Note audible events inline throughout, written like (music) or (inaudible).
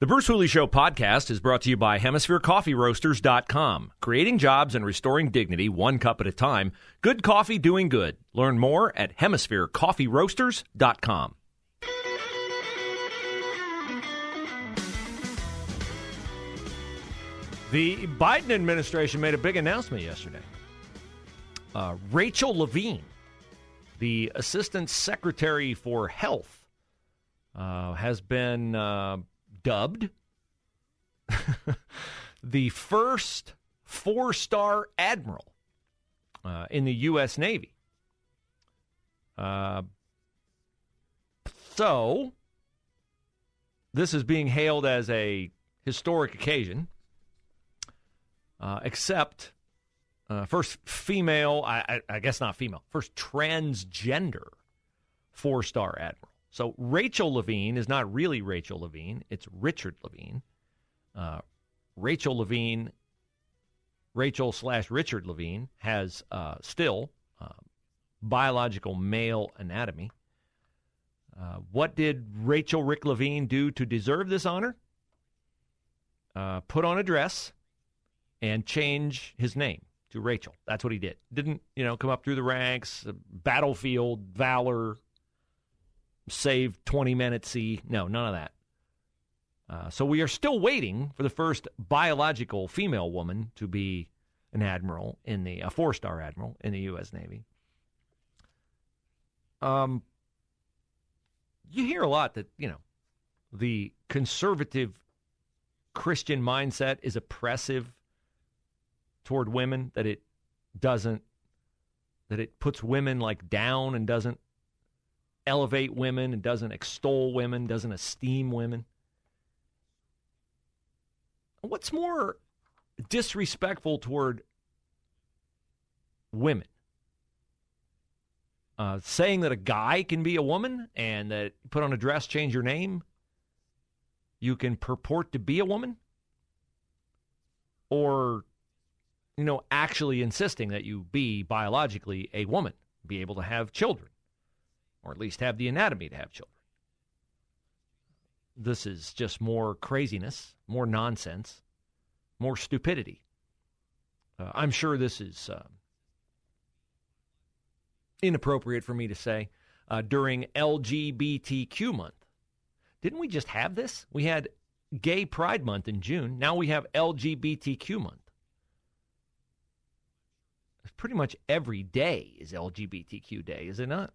The Bruce Hooley Show podcast is brought to you by HemisphereCoffeeRoasters.com. Creating jobs and restoring dignity one cup at a time. Good coffee doing good. Learn more at HemisphereCoffeeRoasters.com. The Biden administration made a big announcement yesterday. Uh, Rachel Levine, the Assistant Secretary for Health, uh, has been uh, dubbed (laughs) the first four star admiral uh, in the U.S. Navy. Uh, so, this is being hailed as a historic occasion, uh, except uh, first female, I, I, I guess not female, first transgender four star admiral. So Rachel Levine is not really Rachel Levine, it's Richard Levine. Uh, Rachel Levine, Rachel slash Richard Levine, has uh, still uh, biological male anatomy. Uh, what did Rachel Rick Levine do to deserve this honor? Uh, put on a dress and change his name to Rachel. That's what he did. Didn't, you know, come up through the ranks, battlefield, valor, save 20 men at sea. No, none of that. Uh, so we are still waiting for the first biological female woman to be an admiral in the a four star admiral in the U.S. Navy. Um, you hear a lot that you know the conservative Christian mindset is oppressive toward women. That it doesn't that it puts women like down and doesn't elevate women and doesn't extol women, doesn't esteem women. What's more disrespectful toward women? Uh, saying that a guy can be a woman and that put on a dress, change your name, you can purport to be a woman? Or, you know, actually insisting that you be biologically a woman, be able to have children, or at least have the anatomy to have children. This is just more craziness, more nonsense, more stupidity. Uh, I'm sure this is uh, inappropriate for me to say uh, during LGBTQ month. Didn't we just have this? We had Gay Pride Month in June. Now we have LGBTQ month. Pretty much every day is LGBTQ day, is it not?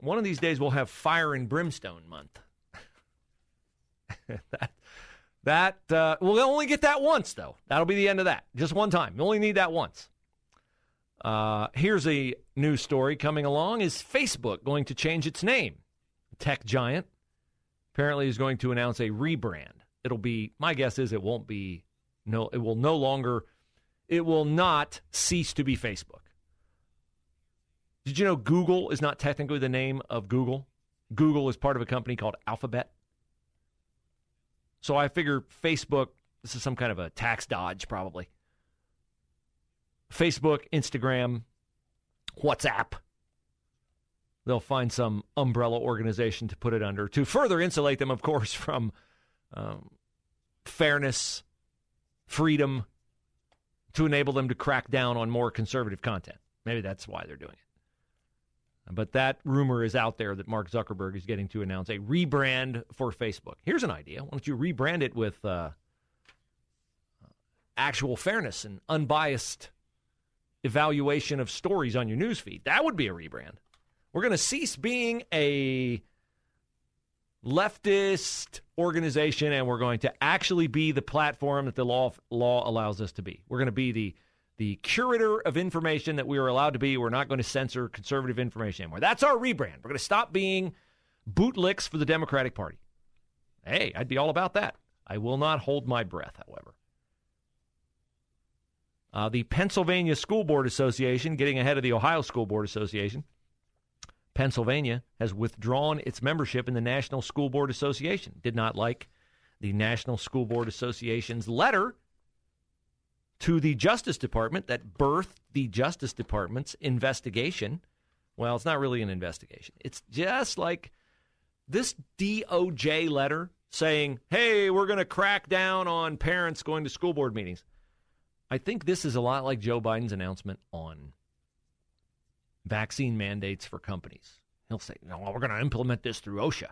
One of these days we'll have Fire and Brimstone month. (laughs) that that uh, we'll only get that once though. That'll be the end of that. Just one time. You only need that once. Uh, here's a news story coming along: Is Facebook going to change its name? Tech giant apparently is going to announce a rebrand. It'll be my guess is it won't be no. It will no longer. It will not cease to be Facebook. Did you know Google is not technically the name of Google? Google is part of a company called Alphabet. So I figure Facebook, this is some kind of a tax dodge, probably. Facebook, Instagram, WhatsApp. They'll find some umbrella organization to put it under to further insulate them, of course, (laughs) from um, fairness, freedom, to enable them to crack down on more conservative content. Maybe that's why they're doing it. But that rumor is out there that Mark Zuckerberg is getting to announce a rebrand for Facebook. Here's an idea. Why don't you rebrand it with uh, actual fairness and unbiased evaluation of stories on your newsfeed? That would be a rebrand. We're going to cease being a leftist organization and we're going to actually be the platform that the law law allows us to be. We're going to be the the curator of information that we are allowed to be. We're not going to censor conservative information anymore. That's our rebrand. We're going to stop being bootlicks for the Democratic Party. Hey, I'd be all about that. I will not hold my breath, however. Uh, the Pennsylvania School Board Association, getting ahead of the Ohio School Board Association, Pennsylvania has withdrawn its membership in the National School Board Association. Did not like the National School Board Association's letter to the Justice Department that birthed the Justice Department's investigation. Well, it's not really an investigation. It's just like this DOJ letter saying, hey, we're going to crack down on parents going to school board meetings. I think this is a lot like Joe Biden's announcement on vaccine mandates for companies. He'll say, no, we're going to implement this through OSHA.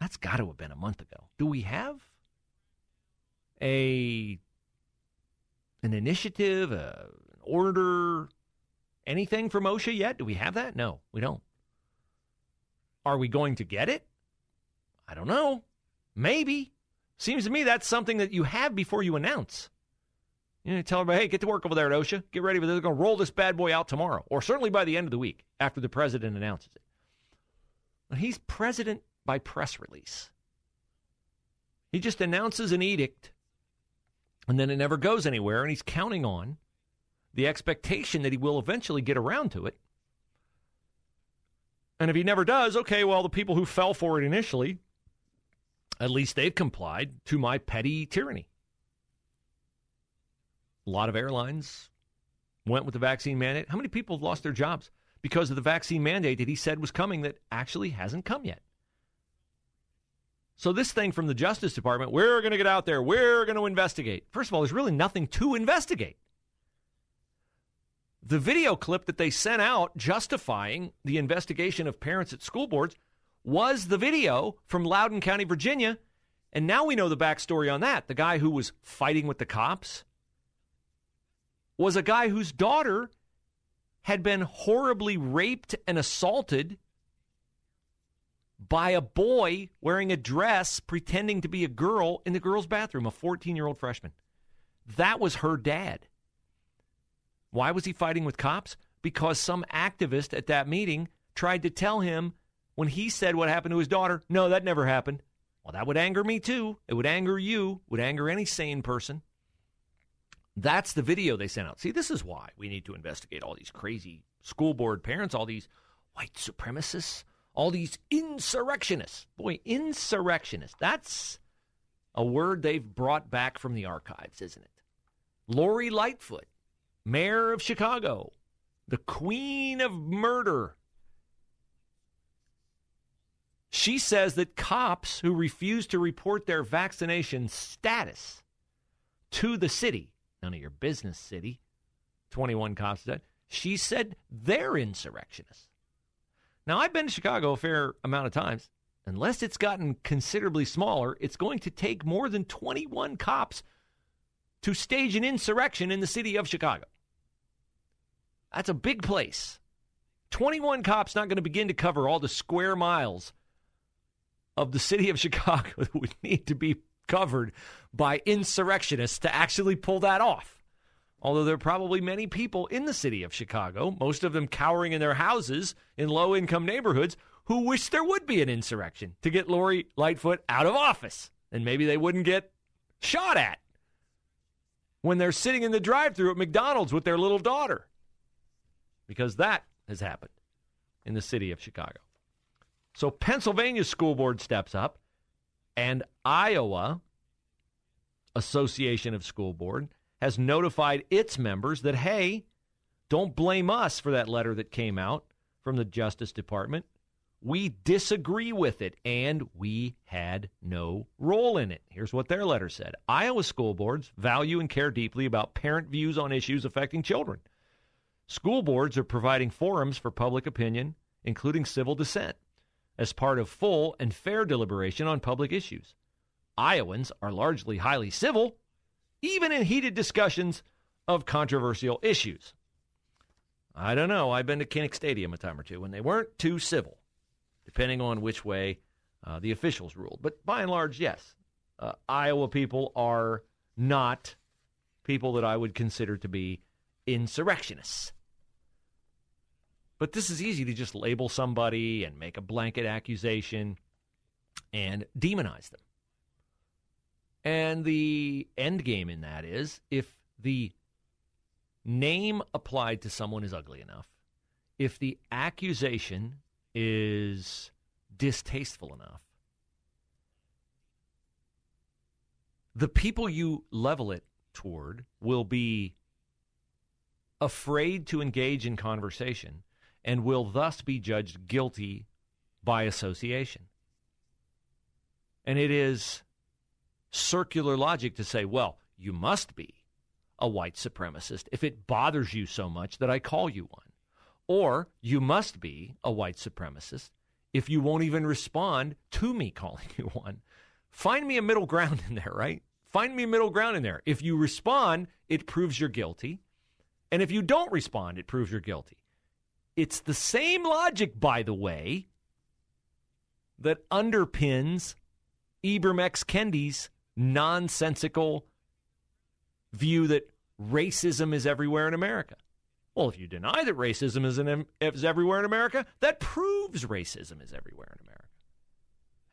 That's got to have been a month ago. Do we have a an initiative, an order, anything from OSHA yet? Do we have that? No, we don't. Are we going to get it? I don't know. Maybe. Seems to me that's something that you have before you announce. You know, tell everybody, hey, get to work over there at OSHA. Get ready for. They're going to roll this bad boy out tomorrow, or certainly by the end of the week after the president announces it. But he's president by press release. He just announces an edict, and then it never goes anywhere, and he's counting on the expectation that he will eventually get around to it. And if he never does, okay, well, the people who fell for it initially, at least they've complied to my petty tyranny. A lot of airlines went with the vaccine mandate. How many people have lost their jobs because of the vaccine mandate that he said was coming that actually hasn't come yet? So, this thing from the Justice Department, we're going to get out there, we're going to investigate. First of all, there's really nothing to investigate. The video clip that they sent out justifying the investigation of parents at school boards was the video from Loudoun County, Virginia. And now we know the backstory on that. The guy who was fighting with the cops was a guy whose daughter had been horribly raped and assaulted by a boy wearing a dress pretending to be a girl in the girl's bathroom, a 14 year old freshman. That was her dad. Why was he fighting with cops? Because some activist at that meeting tried to tell him when he said what happened to his daughter, no, that never happened. Well, that would anger me too. It would anger you, would anger any sane person. That's the video they sent out. See, this is why we need to investigate all these crazy school board parents, all these white supremacists, all these insurrectionists. Boy, insurrectionists. That's a word they've brought back from the archives, isn't it? Lori Lightfoot, mayor of Chicago, the queen of murder. She says that cops who refuse to report their vaccination status to the city None of your business, city. 21 cops said. She said they're insurrectionists. Now, I've been to Chicago a fair amount of times. Unless it's gotten considerably smaller, it's going to take more than 21 cops to stage an insurrection in the city of Chicago. That's a big place. 21 cops not going to begin to cover all the square miles of the city of (laughs) Chicago that would need to be covered by insurrectionists to actually pull that off. Although there are probably many people in the city of Chicago, most of them cowering in their houses in low income neighborhoods, who wish there would be an insurrection to get Lori Lightfoot out of office. And maybe they wouldn't get shot at when they're sitting in the drive through at McDonald's with their little daughter. Because that has happened in the city of Chicago. So Pennsylvania's school board steps up and Iowa Association of School Board has notified its members that, hey, don't blame us for that letter that came out from the Justice Department. We disagree with it, and we had no role in it. Here's what their letter said Iowa school boards value and care deeply about parent views on issues affecting children. School boards are providing forums for public opinion, including civil dissent as part of full and fair deliberation on public issues. Iowans are largely highly civil, even in heated discussions of controversial issues. I don't know. I've been to Kinnick Stadium a time or two when they weren't too civil, depending on which way uh, the officials ruled. But by and large, yes, uh, Iowa people are not people that I would consider to be insurrectionists. But this is easy to just label somebody and make a blanket accusation. and demonize them. And the end game in that is if the name applied to someone is ugly enough, if the accusation is distasteful enough, the people you level it toward will be afraid to engage in conversation and will thus be judged guilty by association. And it is circular logic to say, well, you must be a white supremacist if it bothers you so much that I call you one. Or you must be a white supremacist if you won't even respond to me (laughs) calling you one. Find me a middle ground in there, right? Find me a middle ground in there. If you respond, it proves you're guilty. And if you don't respond, it proves you're guilty. It's the same logic, by the way, that underpins Ibram X. Kendi's nonsensical view that racism is everywhere in America. Well, if you deny that racism is, in, is everywhere in America, that proves racism is everywhere in America.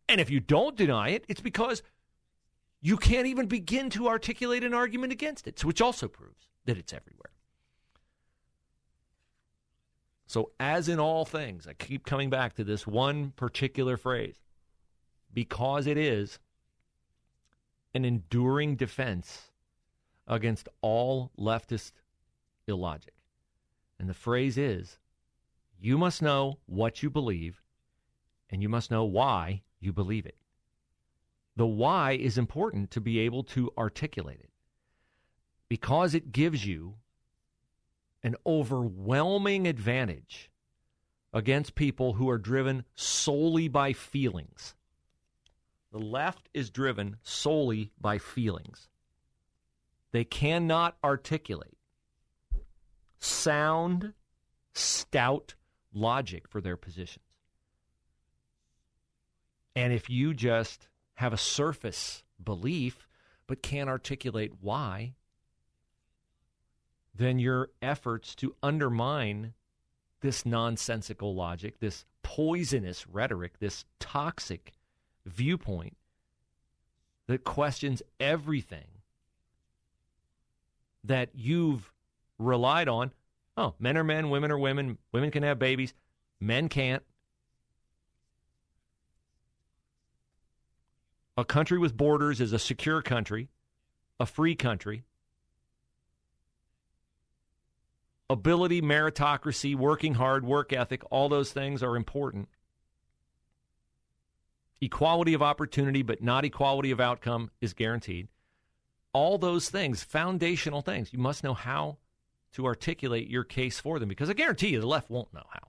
And if you don't deny it, it's because you can't even begin to articulate an argument against it, which also proves that it's everywhere. So, as in all things, I keep coming back to this one particular phrase because it is an enduring defense against all leftist illogic. And the phrase is you must know what you believe, and you must know why you believe it. The why is important to be able to articulate it because it gives you an overwhelming advantage against people who are driven solely by feelings. The left is driven solely by feelings. They cannot articulate sound, stout logic for their positions. And if you just have a surface belief but can't articulate why, then your efforts to undermine this nonsensical logic, this poisonous rhetoric, this toxic viewpoint that questions everything that you've relied on. Oh, men are men, women are women, women can have babies, men can't. A country with borders is a secure country, a free country. ability, meritocracy, working hard, work ethic, all those things are important. Equality of opportunity, but not equality of outcome, is guaranteed. All those things, foundational things, you must know how to articulate your case for them because I guarantee you the left won't know how.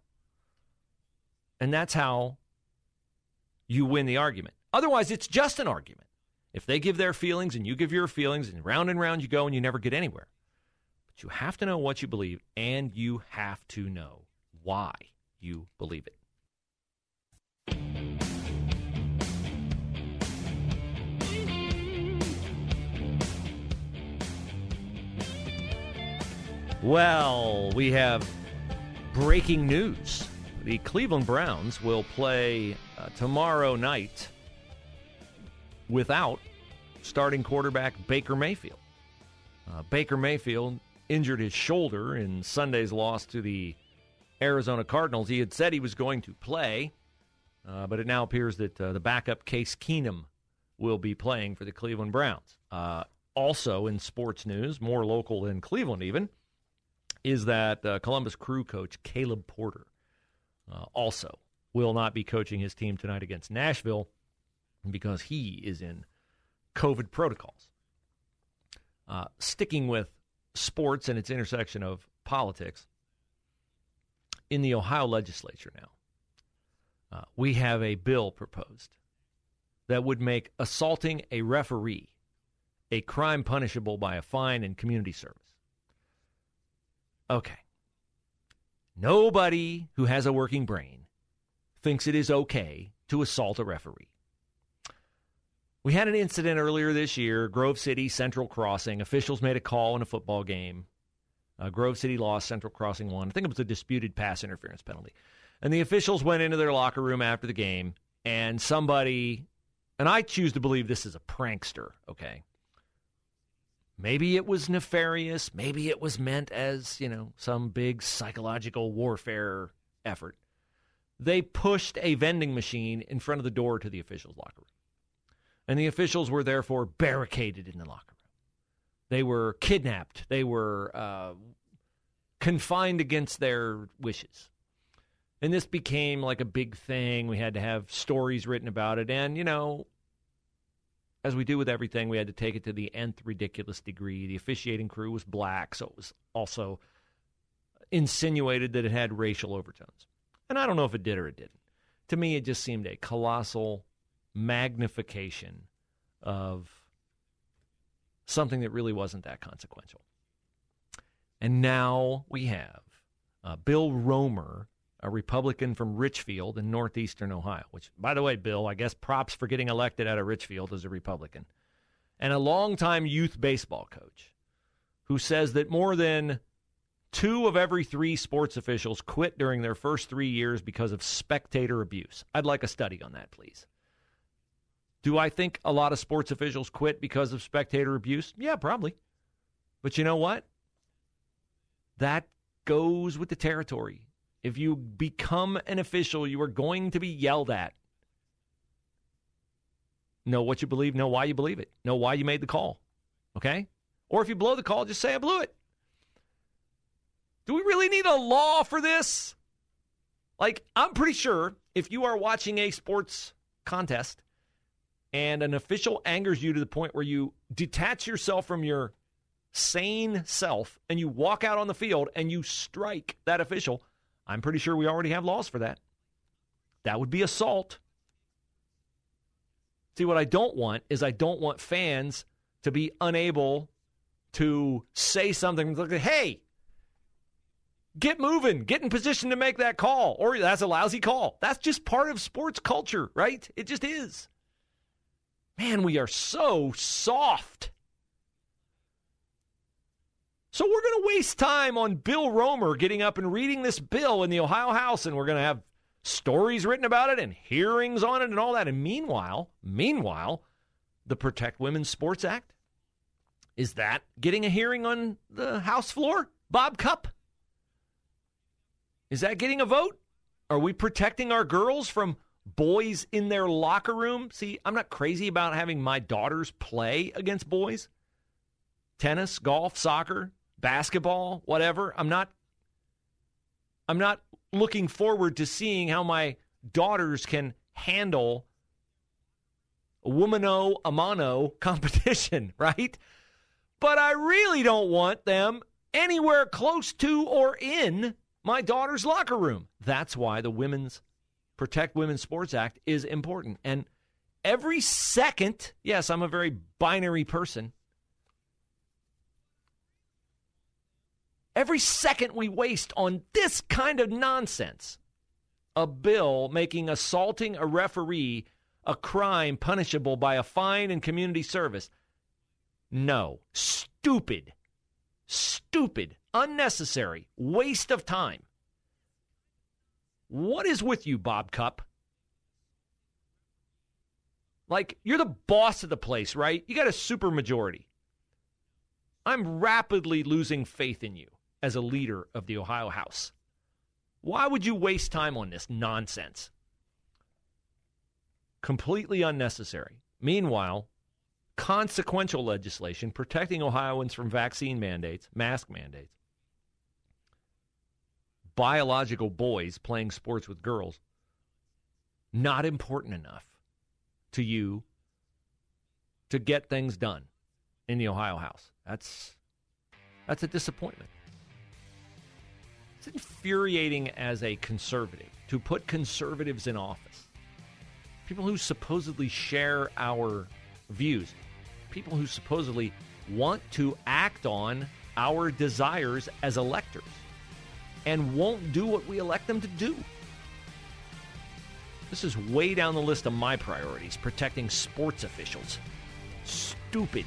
And that's how you win the argument. Otherwise, it's just an argument. If they give their feelings and you give your feelings, and round and round you go and you never get anywhere. But you have to know what you believe, and you have to know why you believe it. Well, we have breaking news. The Cleveland Browns will play uh, tomorrow night without starting quarterback Baker Mayfield. Uh, Baker Mayfield injured his shoulder in Sunday's loss to the Arizona Cardinals. He had said he was going to play, uh, but it now appears that uh, the backup Case Keenum will be playing for the Cleveland Browns. Uh, also in sports news, more local than Cleveland even, is that uh, Columbus Crew coach Caleb Porter uh, also will not be coaching his team tonight against Nashville because he is in COVID protocols. Uh, sticking with sports and its intersection of politics in the Ohio legislature now. Uh, we have a bill proposed that would make assaulting a referee a crime punishable by a fine and community service. Okay. Nobody who has a working brain thinks it is okay to assault a referee. We had an incident earlier this year, Grove City Central Crossing. Officials made a call in a football game. Uh, Grove City lost, Central Crossing won. I think it was a disputed pass interference penalty. And the officials went into their locker room after the game and somebody, and I choose to believe this is a prankster, okay? Maybe it was nefarious. Maybe it was meant as, you know, some big psychological warfare effort. They pushed a vending machine in front of the door to the officials' locker room. And the officials were therefore barricaded in the locker room. They were kidnapped. They were uh, confined against their wishes. And this became like a big thing. We had to have stories written about it. And, you know, as we do with everything, we had to take it to the nth ridiculous degree. The officiating crew was black, so it was also insinuated that it had racial overtones. And I don't know if it did or it didn't. To me, it just seemed a colossal magnification of something that really wasn't that consequential. And now we have uh, Bill Roemer a Republican from Richfield in northeastern Ohio, which, by the way, Bill, I guess props for getting elected out of Richfield as a Republican, and a longtime youth baseball coach who says that more than two of every three sports officials quit during their first three years because of spectator abuse. I'd like a study on that, please. Do I think a lot of sports officials quit because of spectator abuse? Yeah, probably. But you know what? That goes with the territory. If you become an official, you are going to be yelled at. Know what you believe, know why you believe it, know why you made the call. Okay? Or if you blow the call, just say, I blew it. Do we really need a law for this? Like, I'm pretty sure if you are watching a sports contest and an official angers you to the point where you detach yourself from your sane self and you walk out on the field and you strike that official, I'm pretty sure we already have laws for that. That would be assault. See, what I don't want is I don't want fans to be unable to say something like, hey, get moving, get in position to make that call, or that's a lousy call. That's just part of sports culture, right? It just is. Man, we are so soft. So we're going to waste time on Bill Roemer getting up and reading this bill in the Ohio House, and we're going to have stories written about it and hearings on it and all that. And meanwhile, meanwhile, the Protect Women's Sports Act is that getting a hearing on the House floor? Bob Cupp Is that getting a vote? Are we protecting our girls from boys in their locker room? See, I'm not crazy about having my daughters play against boys. Tennis, golf, soccer, basketball, whatever. I'm not I'm not looking forward to seeing how my daughters can handle a womano a mano (laughs) competition, (laughs) right? But I really don't want them anywhere close to or in my daughter's locker room. That's why the Women's Protect Women's Sports Act is important. And every second, yes, I'm a very binary person. Every second we waste on this kind of nonsense, a bill making assaulting a referee a crime punishable by a fine and community service. No. Stupid. Stupid. Unnecessary. Waste of time. What is with you, Bob Cupp? Like, you're the boss of the place, right? You got a super majority. I'm rapidly losing faith in you as a leader of the Ohio House. Why would you waste time on this nonsense? Completely unnecessary. Meanwhile, consequential legislation protecting Ohioans from vaccine mandates, mask mandates, biological boys playing sports with girls, not important enough to you to get things done in the Ohio House. That's that's a disappointment. It's infuriating as a conservative to put conservatives in office. People who supposedly share our views, people who supposedly want to act on our desires as electors and won't do what we elect them to do. This is way down the list of my priorities protecting sports officials. Stupid.